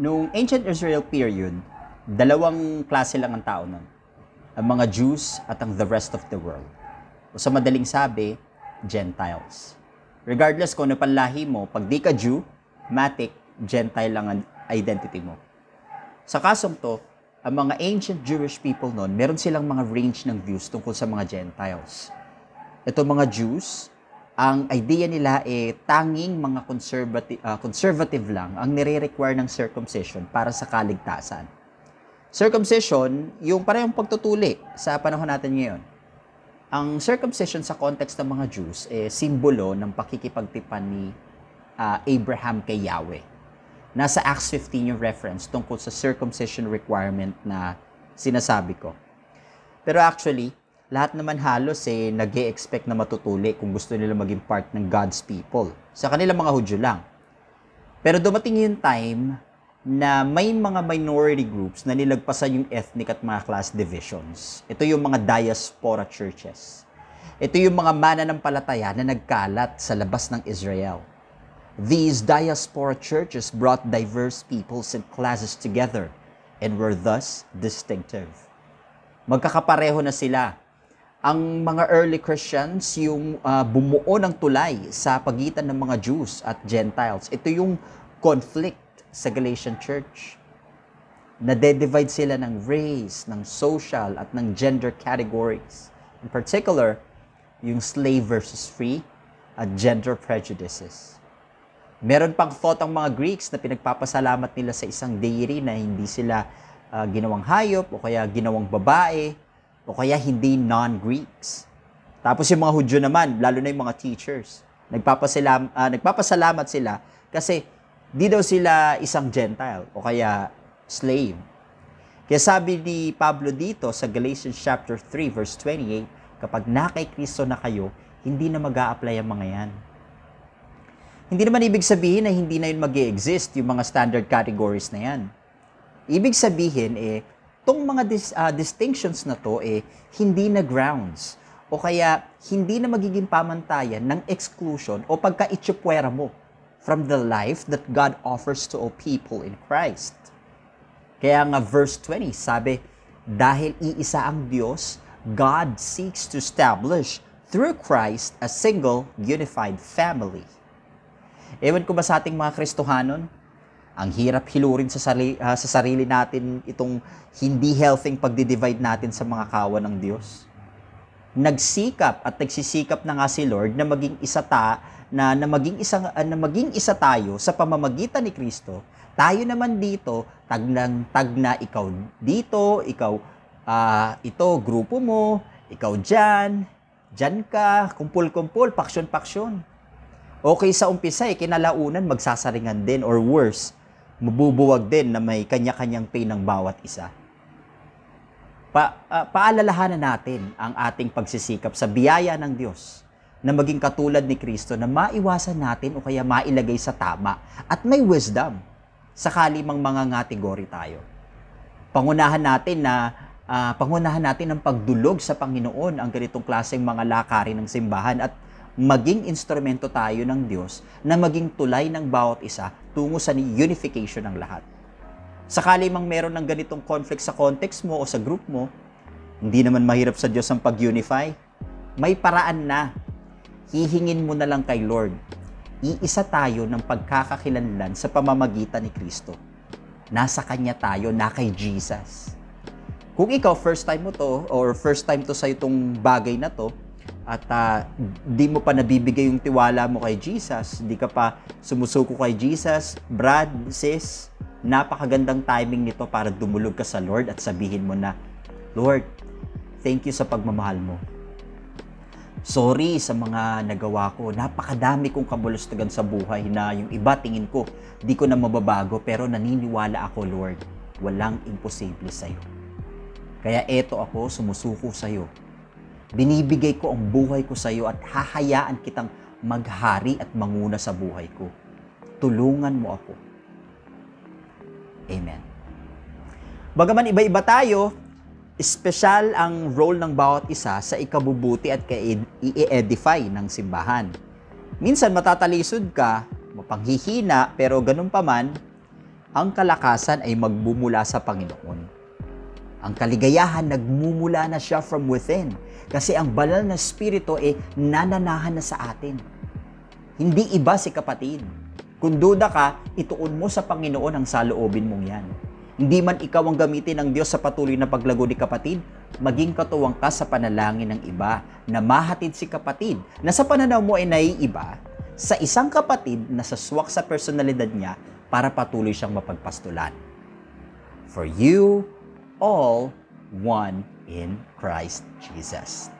Noong ancient Israel period, dalawang klase lang ang tao nun. Ang mga Jews at ang the rest of the world. O sa madaling sabi, Gentiles. Regardless kung ano panlahi mo, pag di ka Jew, matic, Gentile lang ang identity mo. Sa kasong to, ang mga ancient Jewish people noon, meron silang mga range ng views tungkol sa mga Gentiles. Ito mga Jews, ang idea nila eh tanging mga conservative, conservative lang ang nire-require ng circumcision para sa kaligtasan. Circumcision, yung parehong pagtutuli sa panahon natin ngayon. Ang circumcision sa context ng mga Jews eh simbolo ng pakikipagtipan ni ah, Abraham kay Yahweh. Nasa Acts 15 yung reference tungkol sa circumcision requirement na sinasabi ko. Pero actually, lahat naman halos eh nag expect na matutuli kung gusto nila maging part ng God's people. Sa kanila mga Hudyo lang. Pero dumating yung time na may mga minority groups na nilagpasan yung ethnic at mga class divisions. Ito yung mga diaspora churches. Ito yung mga mananampalataya na nagkalat sa labas ng Israel. These diaspora churches brought diverse peoples and classes together and were thus distinctive. Magkakapareho na sila. Ang mga early Christians, yung ah, bumuo ng tulay sa pagitan ng mga Jews at Gentiles. Ito yung conflict sa Galatian Church. Nade-divide sila ng race, ng social, at ng gender categories. In particular, yung slave versus free at gender prejudices. Meron pang thought ang mga Greeks na pinagpapasalamat nila sa isang deity na hindi sila ah, ginawang hayop o kaya ginawang babae o kaya hindi non-Greeks. Tapos yung mga Hudyo naman, lalo na yung mga teachers, nagpapasalam, ah, nagpapasalamat sila kasi di daw sila isang Gentile o kaya slave. Kaya sabi ni Pablo dito sa Galatians chapter 3 verse 28, kapag na kay Kristo na kayo, hindi na mag apply ang mga yan. Hindi naman ibig sabihin na hindi na yun mag exist yung mga standard categories na yan. Ibig sabihin eh, tong mga dis- ah, distinctions na to eh, hindi na grounds o kaya hindi na magiging pamantayan ng exclusion o pagka-itsupwera mo from the life that God offers to all people in Christ. Kaya nga verse 20 sabi, dahil iisa ang Diyos, God seeks to establish through Christ a single unified family. Ewan ko ba sa ating mga Kristohanon, ang hirap hilurin sa, sarili, sa sarili natin itong hindi healthy pagdi-divide natin sa mga kawan ng Diyos. Nagsikap at nagsisikap na nga si Lord na maging isa ta na, na maging isa ah, na maging isa tayo sa pamamagitan ni Kristo. Tayo naman dito, tag ng tag na ikaw dito, ikaw ah, ito grupo mo, ikaw diyan, diyan ka, kumpul-kumpul, paksyon-paksyon. Okay sa umpisa eh, kinalaunan magsasaringan din or worse, mabubuwag din na may kanya-kanyang pain ng bawat isa. Pa, ah, paalalahanan natin ang ating pagsisikap sa biyaya ng Diyos na maging katulad ni Kristo na maiwasan natin o kaya mailagay sa tama at may wisdom sakali mang mga ngatigori tayo. Pangunahan natin na ah, pangunahan natin ang pagdulog sa Panginoon ang ganitong klaseng mga lakarin ng simbahan at maging instrumento tayo ng Diyos na maging tulay ng bawat isa tungo sa unification ng lahat. Sakali mang meron ng ganitong conflict sa context mo o sa group mo, hindi naman mahirap sa Diyos ang pag-unify. May paraan na. Hihingin mo na lang kay Lord. Iisa tayo ng pagkakakilanlan sa pamamagitan ni Kristo. Nasa Kanya tayo, na kay Jesus. Kung ikaw first time mo to or first time to sa itong bagay na to, at ah, di mo pa nabibigay yung tiwala mo kay Jesus, di ka pa sumusuko kay Jesus, Brad, sis, napakagandang timing nito para dumulog ka sa Lord at sabihin mo na, Lord, thank you sa pagmamahal mo. Sorry sa mga nagawa ko. Napakadami kong kabulustugan sa buhay na yung iba tingin ko, di ko na mababago pero naniniwala ako, Lord, walang imposible sa'yo. Kaya eto ako, sumusuko sa'yo binibigay ko ang buhay ko sa iyo at hahayaan kitang maghari at manguna sa buhay ko. Tulungan mo ako. Amen. Bagaman iba-iba tayo, espesyal ang role ng bawat isa sa ikabubuti at i-edify ng simbahan. Minsan matatalisod ka, mapanghihina, pero ganun pa man, ang kalakasan ay magbumula sa Panginoon. Ang kaligayahan nagmumula na siya from within kasi ang banal na spirito ay nananahan na sa atin. Hindi iba si kapatid. Kung duda ka, ituon mo sa Panginoon ang saloobin mong yan. Hindi man ikaw ang gamitin ng Diyos sa patuloy na paglago ni kapatid, maging katuwang ka sa panalangin ng iba na mahatid si kapatid na sa pananaw mo ay naiiba sa isang kapatid na saswak sa personalidad niya para patuloy siyang mapagpastulan. For you all one in Christ Jesus.